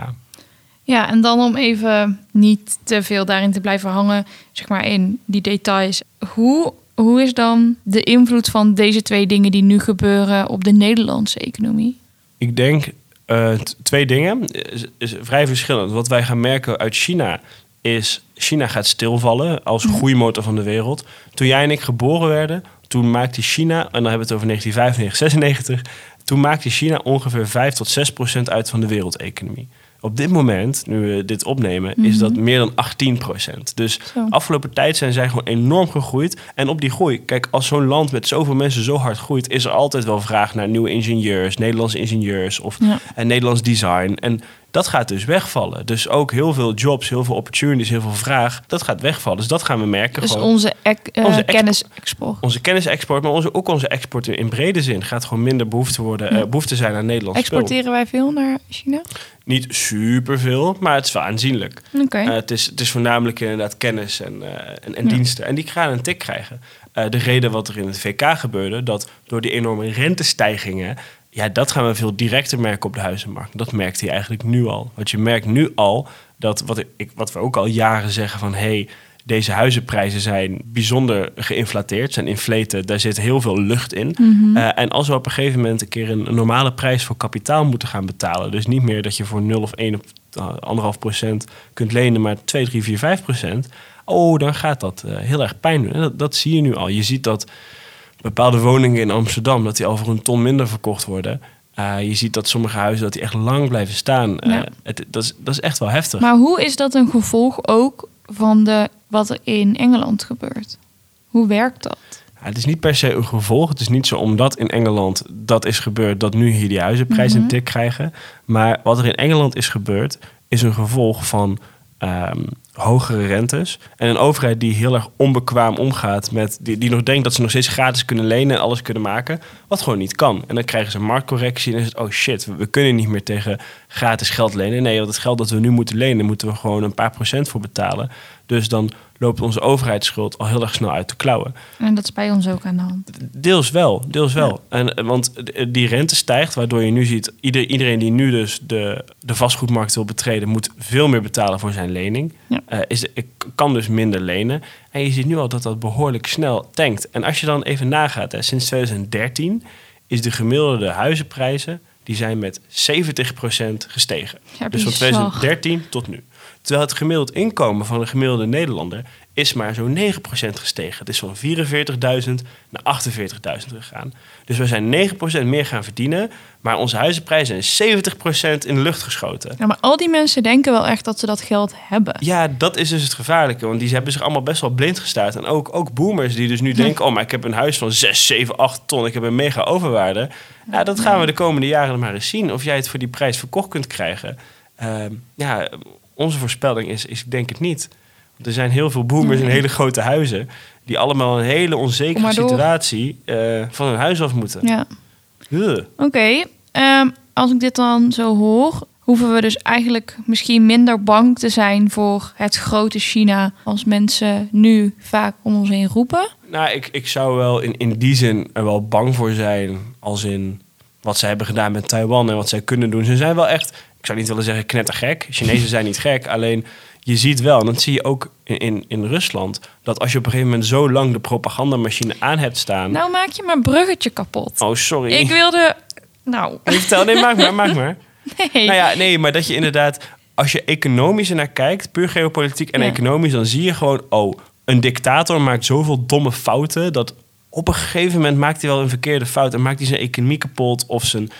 Ja, en dan om even niet te veel daarin te blijven hangen, zeg maar in die details. Hoe, hoe is dan de invloed van deze twee dingen die nu gebeuren op de Nederlandse economie? Ik denk eh, twee dingen. Is, is vrij verschillend. Wat wij gaan merken uit China is... China gaat stilvallen als groeimotor van de wereld. Toen jij en ik geboren werden, toen maakte China... en dan hebben we het over 1995, 96... toen maakte China ongeveer 5 tot 6 procent uit van de wereldeconomie. Op dit moment, nu we dit opnemen, is dat meer dan 18 procent. Dus Zo. afgelopen tijd zijn zij gewoon enorm gegroeid. En op die groei, kijk, als zo'n land met zoveel mensen zo hard groeit, is er altijd wel vraag naar nieuwe ingenieurs, Nederlandse ingenieurs of Ja. en Nederlands design. En dat gaat dus wegvallen. Dus ook heel veel jobs, heel veel opportunities, heel veel vraag, dat gaat wegvallen. Dus dat gaan we merken. Dus gewoon. onze, ec- eh, Onze expo- kennisexport. onze kennisexport, maar onze, ook onze export in, brede zin gaat gewoon minder behoefte, worden, eh, behoefte zijn aan Nederlands spul. Exporteren wij veel naar China? Niet superveel, maar het is wel aanzienlijk. Oké. Eh, het, is, het is voornamelijk inderdaad kennis en, en, en Ja. diensten. En die gaan een tik krijgen. De reden wat er in het VK gebeurde, dat door die enorme rentestijgingen... Ja, dat gaan we veel directer merken op de huizenmarkt. Dat merkt hij eigenlijk nu al. Want je merkt nu al dat wat, ik, wat we ook al jaren zeggen van... hey, deze huizenprijzen zijn bijzonder geïnflateerd, zijn inflated. Daar zit heel veel lucht in. Eh, en als we op een gegeven moment een keer een, een normale prijs voor kapitaal moeten gaan betalen... dus niet meer dat je voor 0 of 1 of uh, 1,5 procent kunt lenen, maar 2, 3, 4, 5 procent... oh, dan gaat dat eh, heel erg pijn doen. En dat, dat zie je nu al. Je ziet dat bepaalde woningen in Amsterdam... dat die al voor een ton minder verkocht worden... Uh, je ziet dat sommige huizen dat die echt lang blijven staan. Uh, Ja. het, dat, is, dat is echt wel heftig. Maar hoe is dat een gevolg ook van de, wat er in Engeland gebeurt? Hoe werkt dat? Ja, het is niet per se een gevolg. Het is niet zo omdat in Engeland dat is gebeurd... dat nu hier die huizenprijzen Mhm. een tik krijgen. Maar wat er in Engeland is gebeurd... is een gevolg van ehm, hogere rentes. En een overheid die heel erg onbekwaam omgaat... met die, die nog denkt dat ze nog steeds gratis kunnen lenen... en alles kunnen maken, wat gewoon niet kan. En dan krijgen ze een marktcorrectie en dan is het... oh shit, we, we kunnen niet meer tegen gratis geld lenen. Nee, want het geld dat we nu moeten lenen... moeten we gewoon een paar procent voor betalen. Dus dan loopt onze overheidsschuld al heel erg snel uit de klauwen. En dat is bij ons ook aan de hand. Deels wel, deels wel. En, eh, want d- die rente stijgt, waardoor je nu ziet... Ieder, iedereen die nu dus de, de vastgoedmarkt wil betreden... moet veel meer betalen voor zijn lening. Ja. Eh, is, ik kan dus minder lenen. En je ziet nu al dat dat behoorlijk snel tankt. En als je dan even nagaat, hè, sinds 2013... is de gemiddelde huizenprijzen... die zijn met 70% gestegen. Ja, dus van bizar. 2013 tot nu. Terwijl het gemiddeld inkomen van een gemiddelde Nederlander is maar zo'n 9% gestegen. Het is van 44.000 naar 48.000 gegaan. Dus we zijn 9% meer gaan verdienen, maar onze huizenprijzen zijn 70% in de lucht geschoten. Ja, maar al die mensen denken wel echt dat ze dat geld hebben. Ja, dat is dus het gevaarlijke. Want die hebben zich allemaal best wel blind gestaard. En ook, ook boomers die dus nu denken... oh, maar ik heb een huis van 6, 7, 8 ton. Ik heb een mega overwaarde. Ja, dat gaan we de komende jaren maar eens zien. Of jij het voor die prijs verkocht kunt krijgen. Ehm, ja, onze voorspelling is, is ik denk het niet. Want er zijn heel veel boomers in hele grote huizen... die allemaal een hele onzekere situatie eh, van hun huis af moeten. Ja. Oké, ehm, als ik dit dan zo hoor, hoeven we dus eigenlijk misschien minder bang te zijn voor het grote China als mensen nu vaak om ons heen roepen. Nou, ik, ik zou wel in, in die zin er wel bang voor zijn. Als in wat zij hebben gedaan met Taiwan en wat zij kunnen doen. Ze zijn wel echt, ik zou niet willen zeggen knettergek. Chinezen zijn niet gek. Alleen je ziet wel, en dat zie je ook in, in, in Rusland... dat als je op een gegeven moment zo lang de propagandamachine aan hebt staan... Nou maak je mijn bruggetje kapot. oh, sorry. Ik wilde... Nou, Nee, vertel, nee, maak maar, maak maar. nee. Nou ja, nee, maar dat je inderdaad, als je economisch naar kijkt, puur geopolitiek en Ja. economisch, dan zie je gewoon, oh, een dictator maakt zoveel domme fouten dat op een gegeven moment maakt hij wel een verkeerde fout en maakt hij zijn economie kapot of zijn.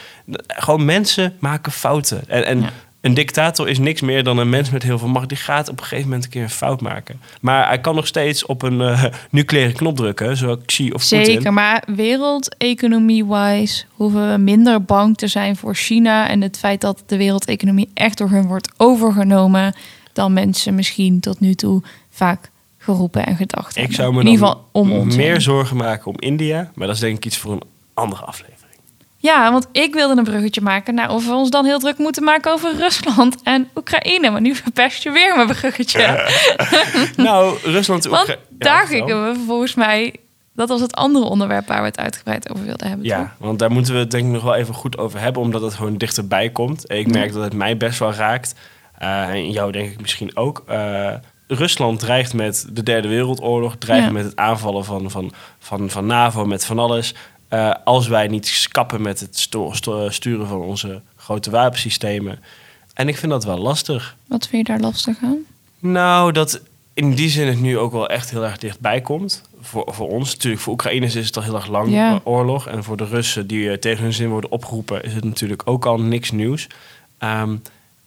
Gewoon mensen maken fouten. En, en Ja. een dictator is niks meer dan een mens met heel veel macht. Die gaat op een gegeven moment een keer een fout maken. Maar hij kan nog steeds op een eh, nucleaire knop drukken, zoals Xi of. Zeker, maar wereldeconomie-wise hoeven we minder bang te zijn voor China en het feit dat de wereldeconomie echt door hun wordt overgenomen dan mensen misschien tot nu toe vaak geroepen en gedacht Ik hebben. zou me In ieder geval om meer zorgen maken om India, maar dat is denk ik iets voor een andere aflevering. Ja, want ik wilde een bruggetje maken naar of we ons dan heel druk moeten maken over Rusland en Oekraïne. Maar nu verpest je weer mijn bruggetje. Nou, Rusland... Want Oekra- Ja, daar gingen we volgens mij... Dat was het andere onderwerp waar we het uitgebreid over wilden hebben. toch? Ja, want daar moeten we het denk ik nog wel even goed over hebben, omdat het gewoon dichterbij komt. Ik merk dat het mij best wel raakt. Eh, en jou denk ik misschien ook. Eh, Rusland dreigt met de derde wereldoorlog, dreigt Ja. met het aanvallen van, van, van, van NAVO, met van alles. Eh, als wij niet kappen met het sturen van onze grote wapensystemen. En ik vind dat wel lastig. Wat vind je daar lastig aan? Nou, dat in die zin het nu ook wel echt heel erg dichtbij komt. Voor, voor ons. Natuurlijk, voor Oekraïners is het al heel erg lang Ja. eh, oorlog. En voor de Russen die eh, tegen hun zin worden opgeroepen, is het natuurlijk ook al niks nieuws. Ehm,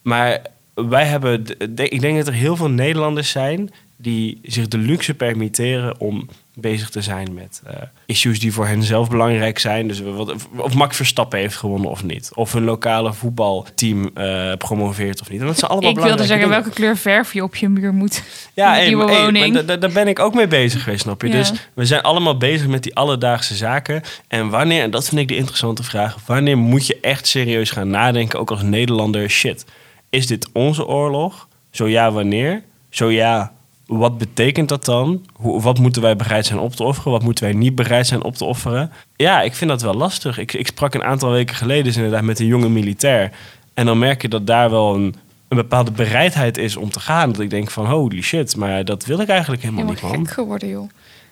maar wij hebben, de- de- ik denk dat er heel veel Nederlanders zijn die zich de luxe permitteren om bezig te zijn met eh, issues die voor hen zelf belangrijk zijn. Dus wat, of Max Verstappen heeft gewonnen of niet. Of een lokale voetbalteam eh, promoveert of niet. En dat zijn allemaal Ik wilde zeggen dingen. welke kleur verf je op je muur moet. Ja, hey, nieuwe hey, woning. maar da- da- daar ben ik ook mee bezig geweest, snap je? Ja. Dus we zijn allemaal bezig met die alledaagse zaken. En wanneer, en dat vind ik de interessante vraag... wanneer moet je echt serieus gaan nadenken, ook als Nederlander... shit, is dit onze oorlog? Zo ja, wanneer? Zo ja, wat betekent dat dan? Hoe, wat moeten wij bereid zijn op te offeren? Wat moeten wij niet bereid zijn op te offeren? Ja, ik vind dat wel lastig. Ik, ik sprak een aantal weken geleden dus inderdaad met een jonge militair. En dan merk je dat daar wel een, een bepaalde bereidheid is om te gaan. Dat ik denk van holy shit, maar dat wil ik eigenlijk helemaal Helemaal niet, man. gek geworden, joh.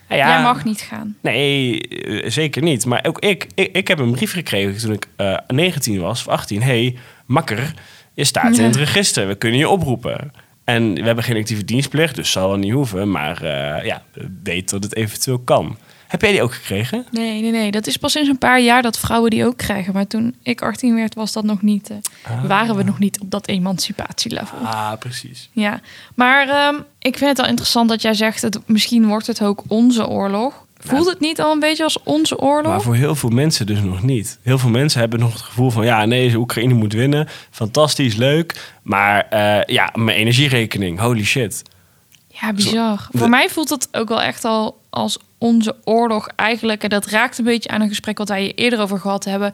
Ja, ja, Jij mag niet gaan. Nee, eh, zeker niet. Maar ook ik, ik, ik heb een brief gekregen toen ik eh 19 was of 18. hey, makker, je staat in het register. We kunnen je oproepen. En we hebben geen actieve dienstplicht, dus zal wel niet hoeven. Maar eh, ja, weet dat het eventueel kan. Heb jij die ook gekregen? Nee, nee, nee. Dat is pas sinds een paar jaar dat vrouwen die ook krijgen. Maar toen ik 18 werd, was dat nog niet. eh, Waren we nog niet op dat emancipatielevel. Ah, precies. Ja, maar ehm, ik vind het wel interessant dat jij zegt... Dat misschien wordt het ook onze oorlog. Voelt het niet al een beetje als onze oorlog? Maar voor heel veel mensen dus nog niet. Heel veel mensen hebben nog het gevoel van... ja, nee, Oekraïne moet winnen. Fantastisch, leuk. Maar eh, ja, mijn energierekening, holy shit. Ja, bizar. Voor mij voelt het ook wel echt al als onze oorlog eigenlijk. En dat raakt een beetje aan een gesprek wat wij hier eerder over gehad hebben.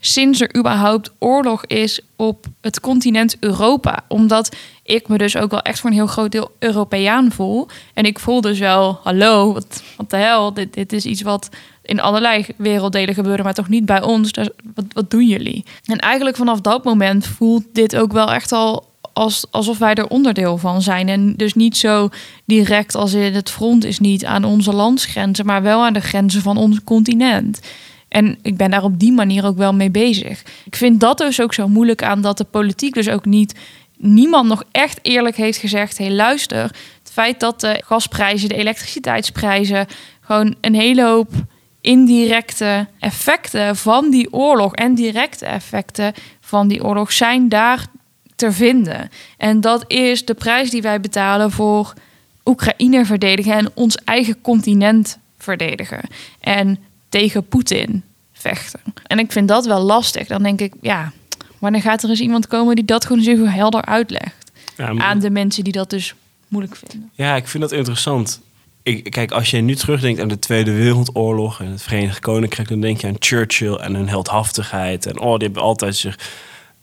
Sinds er überhaupt oorlog is op het continent Europa. Omdat ik me dus ook wel echt voor een heel groot deel Europeaan voel. En ik voel dus wel, hallo, wat, wat de hel. Dit, dit is iets wat in allerlei werelddelen gebeurde, maar toch niet bij ons. Dus wat, wat doen jullie? En eigenlijk vanaf dat moment voelt dit ook wel echt al als, alsof wij er onderdeel van zijn. En dus niet zo direct als in het front is niet aan onze landsgrenzen, maar wel aan de grenzen van ons continent. En ik ben daar op die manier ook wel mee bezig. Ik vind dat dus ook zo moeilijk aan dat de politiek dus ook niet niemand nog echt eerlijk heeft gezegd: hé, luister, het feit dat de gasprijzen, de elektriciteitsprijzen gewoon een hele hoop indirecte effecten van die oorlog en directe effecten van die oorlog zijn daar te vinden. En dat is de prijs die wij betalen voor Oekraïne verdedigen en ons eigen continent verdedigen. En tegen Poetin vechten. En ik vind dat wel lastig. Dan denk ik, ja, wanneer gaat er eens iemand komen die dat gewoon eens even helder uitlegt Ja, maar- aan de mensen die dat dus moeilijk vinden. Ja, ik vind dat interessant. Ik, kijk, als je nu terugdenkt aan de Tweede Wereldoorlog en het Verenigd Koninkrijk, dan denk je aan Churchill en hun heldhaftigheid. En oh, die hebben altijd zich.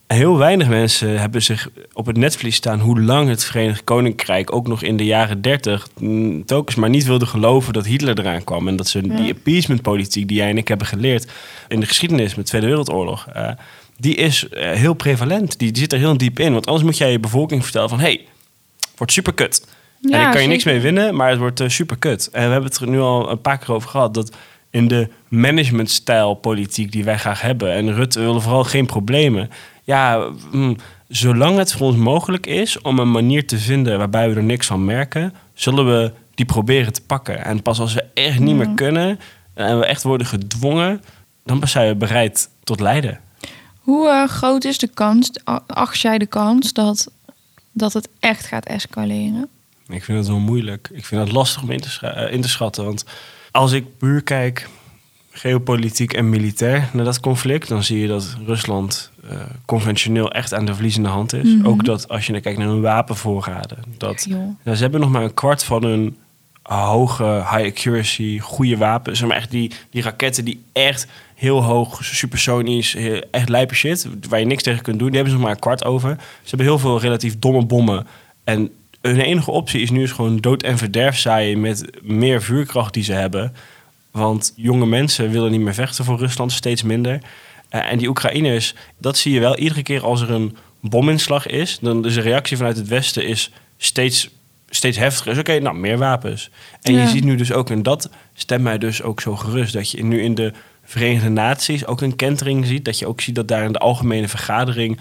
Heel weinig mensen hebben zich op het netvlies staan hoe lang het Verenigd Koninkrijk ook nog in de jaren 30 mm, telkens maar niet wilde geloven dat Hitler eraan kwam. En dat ze die appeasement-politiek die jij en ik hebben geleerd in de geschiedenis met de Tweede Wereldoorlog, eh, die is eh, heel prevalent. Die, die zit er heel diep in. Want anders moet jij je bevolking vertellen van hé, hey, wordt super kut. en daar kan je niks mee winnen, maar het wordt eh, super kut. En we hebben het er nu al een paar keer over gehad. Dat in de managementstijl politiek die wij graag hebben. En Rutte willen vooral geen problemen. Ja, mm, zolang het voor ons mogelijk is om een manier te vinden waarbij we er niks van merken, zullen we die proberen te pakken. En pas als we echt niet meer kunnen en we echt worden gedwongen, dan pas zijn we bereid tot lijden. Hoe eh, groot is de kans, acht jij de kans dat, dat het echt gaat escaleren? Ik vind het wel moeilijk. Ik vind het lastig om in te, eh, in te schatten. Want als ik puur kijk, geopolitiek en militair, naar dat conflict, dan zie je dat Rusland eh, conventioneel echt aan de verliezende hand is. Mhm. Ook dat als je dan kijkt naar hun wapenvoorraden, dat ze hebben nog maar een kwart van hun hoge high accuracy, goede wapens. Zeg maar echt die, die raketten die echt heel hoog, supersonisch, echt lijpe shit, waar je niks tegen kunt doen, die hebben ze nog maar een kwart over. Ze hebben heel veel relatief domme bommen. En hun enige optie is nu is gewoon dood en verderf zaaien met meer vuurkracht die ze hebben. Want jonge mensen willen niet meer vechten voor Rusland, steeds minder. Eh, en die Oekraïners, dat zie je wel iedere keer als er een bominslag is. Dan is de reactie vanuit het Westen is steeds, steeds heftiger. Dus oké, nou, meer wapens. En Ja. je ziet nu dus ook, en dat stemt mij dus ook zo gerust, dat je nu in de Verenigde Naties ook een kentering ziet. Dat je ook ziet dat daar in de algemene vergadering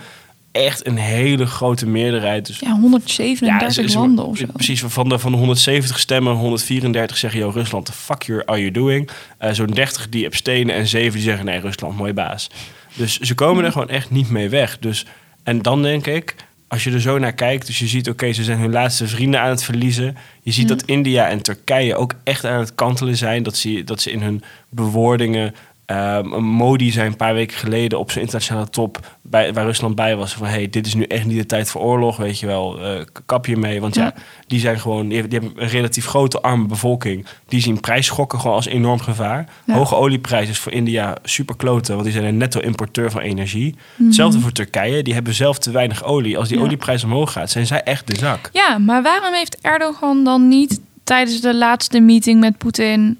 echt een hele grote meerderheid... Dus Ja, 137 ze- ze- landen of zo. Precies, van de, van de 170 stemmen, 134 zeggen... Yo, Rusland, the fuck you are you doing? Eh, Zo'n 30 die abstenen en 7 die zeggen... Nee, Rusland, mooi baas. Dus ze komen er gewoon echt niet mee weg. Dus, en dan denk ik, als je er zo naar kijkt, dus je ziet, oké, ze zijn hun laatste vrienden aan het verliezen. Je ziet dat India en Turkije ook echt aan het kantelen zijn. Dat ze, dat ze in hun bewoordingen. Ehm, Modi zei een paar weken geleden op zijn internationale top, bij, waar Rusland bij was, van hey, dit is nu echt niet de tijd voor oorlog, weet je wel, eh, kap je mee. Want ja, Ja. die zijn gewoon, die hebben, een relatief grote arme bevolking. Die zien prijsschokken gewoon als enorm gevaar. Ja. Hoge olieprijs is voor India super kloten, want die zijn een netto-importeur van energie. Hetzelfde voor Turkije, die hebben zelf te weinig olie. Als die Ja. olieprijs omhoog gaat, zijn zij echt de zak. Ja, maar waarom heeft Erdogan dan niet tijdens de laatste meeting met Poetin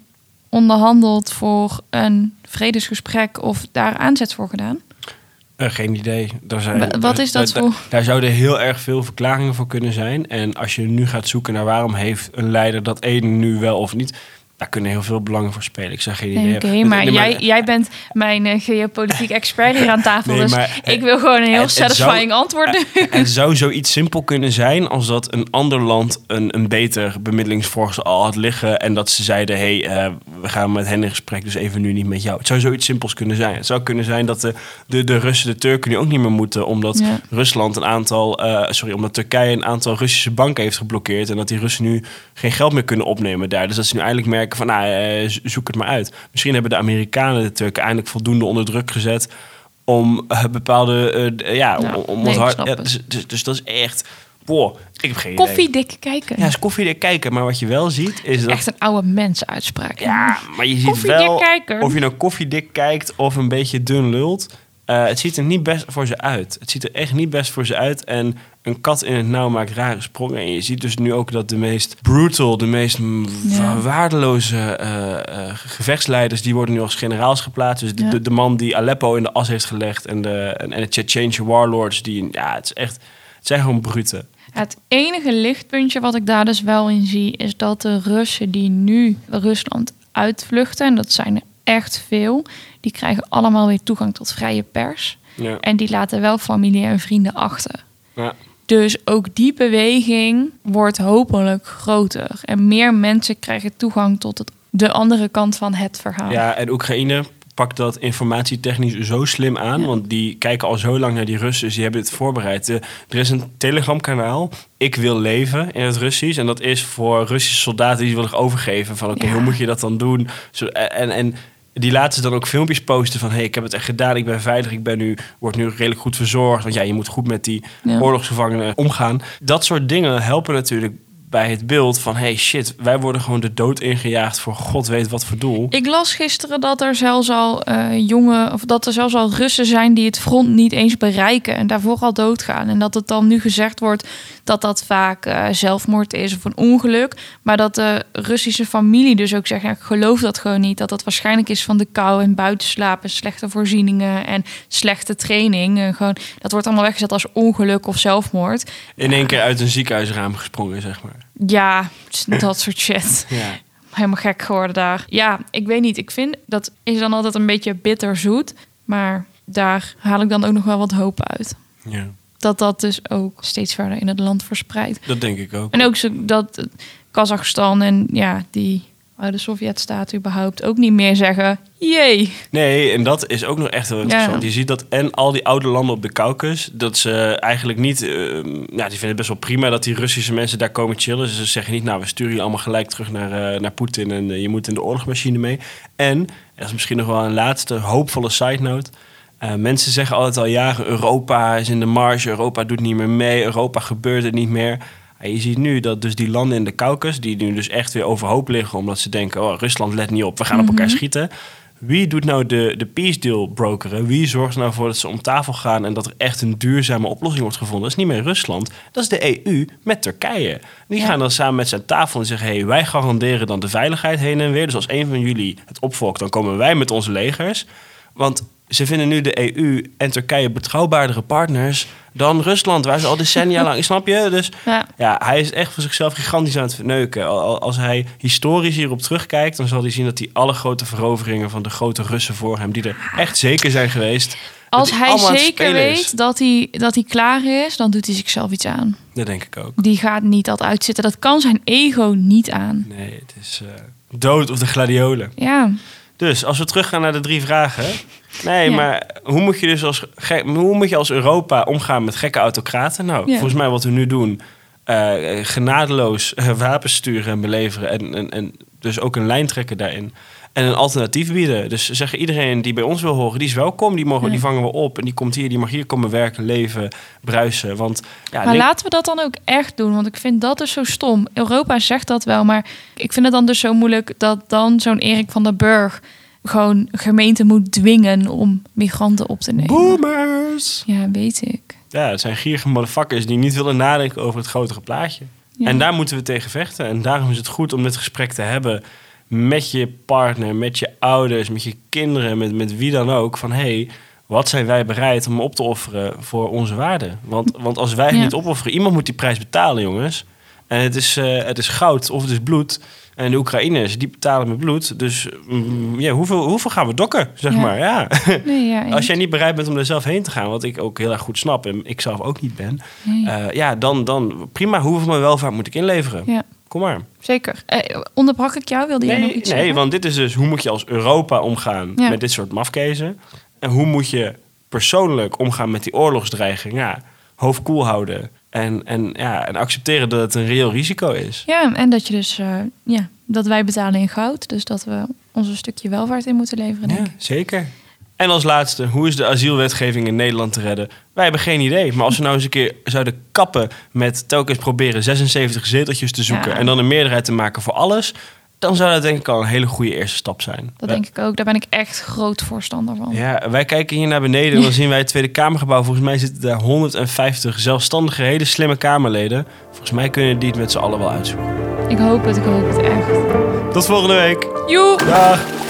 onderhandeld voor een vredesgesprek of daar aanzet voor gedaan? Eh, geen idee. Daar zijn, Wa- wat is dat daar, voor- Daar, daar zouden heel erg veel verklaringen voor kunnen zijn. En als je nu gaat zoeken naar waarom heeft een leider dat ene nu wel of niet... Daar kunnen heel veel belangen voor spelen. Ik zeg geen idee. Oké, Nee, maar, nee, jij, jij bent mijn eh, geopolitiek expert hier aan tafel. Nee, dus maar, eh, ik wil gewoon een heel het- het satisfying zou- antwoord nu. Het zou zoiets simpel kunnen zijn als dat een ander land een, een beter bemiddelingsvoorstel al had liggen. En dat ze zeiden, hé, hey, eh, we gaan met hen in gesprek, dus even nu niet met jou. Het zou zoiets simpels kunnen zijn. Het zou kunnen zijn dat de, de, de Russen de Turken nu ook niet meer moeten. Omdat Ja. Rusland een aantal, eh, sorry, omdat Turkije een aantal Russische banken heeft geblokkeerd. En dat die Russen nu geen geld meer kunnen opnemen daar. Dus dat ze nu eindelijk merken van, nou, eh, zo- zoek het maar uit. Misschien hebben de Amerikanen de Turken eindelijk voldoende onder druk gezet om eh, bepaalde, eh, ja, om, nee, hard. snap Ja, dus, dus, dus dat is echt, boah, ik heb geen idee. Koffiedik kijken. Ja, is koffiedik kijken. Maar wat je wel ziet, is dat... Echt een oude mensenuitspraak. Ja, maar je ziet wel, kijken. of je nou koffiedik kijkt of een beetje dun lult. Eh, het ziet er niet best voor ze uit. Het ziet er echt niet best voor ze uit. En een kat in het nauw maakt rare sprongen. En je ziet dus nu ook dat de meest brutal, de meest Ja. waardeloze eh, eh, gevechtsleiders... die worden nu als generaals geplaatst. Dus de, Ja. de, de man die Aleppo in de as heeft gelegd... en de, en, en de Chechense warlords, die... Ja, het is echt... Het zijn gewoon bruten. Het enige lichtpuntje wat ik daar dus wel in zie, is dat de Russen die nu Rusland uitvluchten, en dat zijn er echt veel, die krijgen allemaal weer toegang tot vrije pers. Ja. En die laten wel familie en vrienden achter. Ja. Dus ook die beweging wordt hopelijk groter. En meer mensen krijgen toegang tot het, de andere kant van het verhaal. Ja, en Oekraïne pakt dat informatietechnisch zo slim aan. Want die kijken al zo lang naar die Russen. Dus die hebben het voorbereid. Er is een telegramkanaal. Ik wil leven in het Russisch. En dat is voor Russische soldaten die willen overgeven. Van oké, Ja. hoe moet je dat dan doen? Zo, en, en die laten ze dan ook filmpjes posten van... hey, ik heb het echt gedaan, ik ben veilig, ik ben nu, word nu redelijk goed verzorgd. Want ja, je moet goed met die Ja. oorlogsgevangenen omgaan. Dat soort dingen helpen natuurlijk bij het beeld van... hey, shit, wij worden gewoon de dood ingejaagd voor god weet wat voor doel. Ik las gisteren dat er zelfs al eh, jongen, of dat er zelfs al Russen zijn die het front niet eens bereiken en daarvoor al doodgaan. En dat het dan nu gezegd wordt dat dat vaak eh, zelfmoord is of een ongeluk. Maar dat de Russische familie dus ook zegt, ja, ik geloof dat gewoon niet. Dat dat waarschijnlijk is van de kou en buitenslapen, slechte voorzieningen en slechte training. En gewoon, dat wordt allemaal weggezet als ongeluk of zelfmoord. In één keer uit een ziekenhuisraam gesprongen, zeg maar. Ja, dat soort shit. Ja. helemaal gek geworden daar. Ja, ik weet niet. Ik vind dat is dan altijd een beetje bitterzoet. Maar daar haal ik dan ook nog wel wat hoop uit. ja, Dat dat dus ook steeds verder in het land verspreidt. dat denk ik ook. En ook zo dat Kazachstan en ja, die oude Sovjet-staat überhaupt ook niet meer zeggen... Jee. Nee, en dat is ook nog echt heel interessant. Ja. Je ziet dat en al die oude landen op de Caucasus, dat ze eigenlijk niet, eh, ja, die vinden het best wel prima dat die Russische mensen daar komen chillen. Dus ze zeggen niet, nou, we sturen je allemaal gelijk terug naar, eh, naar Poetin en eh, je moet in de oorlogsmachine mee. En, dat is misschien nog wel een laatste hoopvolle side note. Eh, mensen zeggen altijd al jaren, Europa is in de marge, Europa doet niet meer mee, Europa gebeurt het niet meer. En je ziet nu dat dus die landen in de Caucasus, die nu dus echt weer overhoop liggen, omdat ze denken, oh, Rusland let niet op, we gaan op elkaar schieten. Wie doet nou de, de peace deal brokeren? Wie zorgt er nou voor dat ze om tafel gaan en dat er echt een duurzame oplossing wordt gevonden? Dat is niet meer Rusland, dat is de EU met Turkije. Die Ja. gaan dan samen met aan tafel en zeggen: hey, wij garanderen dan de veiligheid heen en weer. Dus als een van jullie het opvolgt, dan komen wij met onze legers. Want ze vinden nu de EU en Turkije betrouwbaardere partners dan Rusland, waar ze al decennia lang. Snap je? Dus Ja. ja, hij is echt voor zichzelf gigantisch aan het verneuken. Al- Als hij historisch hierop terugkijkt, dan zal hij zien dat die alle grote veroveringen van de grote Russen voor hem, die er echt zeker zijn geweest. Als hij zeker weet dat hij, dat hij klaar is, dan doet hij zichzelf iets aan. Dat denk ik ook. Die gaat niet dat uitzitten. Dat kan zijn ego niet aan. Nee, het is eh, dood of de gladiolen. Ja, Dus als we teruggaan naar de drie vragen. Nee, Ja. maar hoe moet je dus als, hoe moet je als Europa omgaan met gekke autocraten? Nou, Ja. volgens mij wat we nu doen, eh, genadeloos eh, wapens sturen en beleveren. En, en, en dus ook een lijn trekken daarin. En een alternatief bieden. Dus zeggen iedereen die bij ons wil horen, die is welkom. Die, mogen, Ja. die vangen we op. En die komt hier, die mag hier komen werken, leven, bruisen. Want ja, Maar laten we dat dan ook echt doen, want ik vind dat dus zo stom. Europa zegt dat wel, maar ik vind het dan dus zo moeilijk dat dan zo'n Erik van der Burg gewoon gemeenten moet dwingen om migranten op te nemen. boomers. Ja, weet ik. Ja, het zijn gierige motherfuckers die niet willen nadenken over het grotere plaatje. Ja. En daar moeten we tegen vechten. En daarom is het goed om dit gesprek te hebben met je partner, met je ouders, met je kinderen, met, met wie dan ook. Van hé, hey, wat zijn wij bereid om op te offeren voor onze waarden? Want, want als wij Ja. niet opofferen, iemand moet die prijs betalen, jongens. En het is, eh, het is goud of het is bloed. En de Oekraïners, die betalen met bloed. Dus mm, ja, hoeveel, hoeveel gaan we dokken, zeg Ja. maar? Ja. Nee, ja, Als jij niet bereid bent om er zelf heen te gaan, wat ik ook heel erg goed snap en ik zelf ook niet ben, Nee. eh, ja, dan, dan prima. Hoeveel mijn welvaart moet ik inleveren? Ja. Kom maar. Zeker. Eh, onderbrak ik jou? Wilde jij nog Nee, iets nee, zeggen? want dit is dus hoe moet je als Europa omgaan Ja. met dit soort mafkezen. En hoe moet je persoonlijk omgaan met die oorlogsdreiging? Ja, hoofd koel houden. En, en, ja, en accepteren dat het een reëel risico is. Ja, en dat je dus, eh, ja, dat wij betalen in goud. Dus dat we ons een stukje welvaart in moeten leveren, denk Ja, ik. zeker. En als laatste, hoe is de asielwetgeving in Nederland te redden? Wij hebben geen idee. Maar als we nou eens een keer zouden kappen met telkens proberen 76 zeteltjes te zoeken Ja. en dan een meerderheid te maken voor alles, dan zou dat denk ik al een hele goede eerste stap zijn. Dat denk ik ook. Daar ben ik echt groot voorstander van. Ja, wij kijken hier naar beneden en dan zien wij het Tweede Kamergebouw. Volgens mij zitten daar 150 zelfstandige, hele slimme Kamerleden. Volgens mij kunnen die het met z'n allen wel uitzoeken. Ik hoop het, ik hoop het echt. Tot volgende week. Joe! Dag!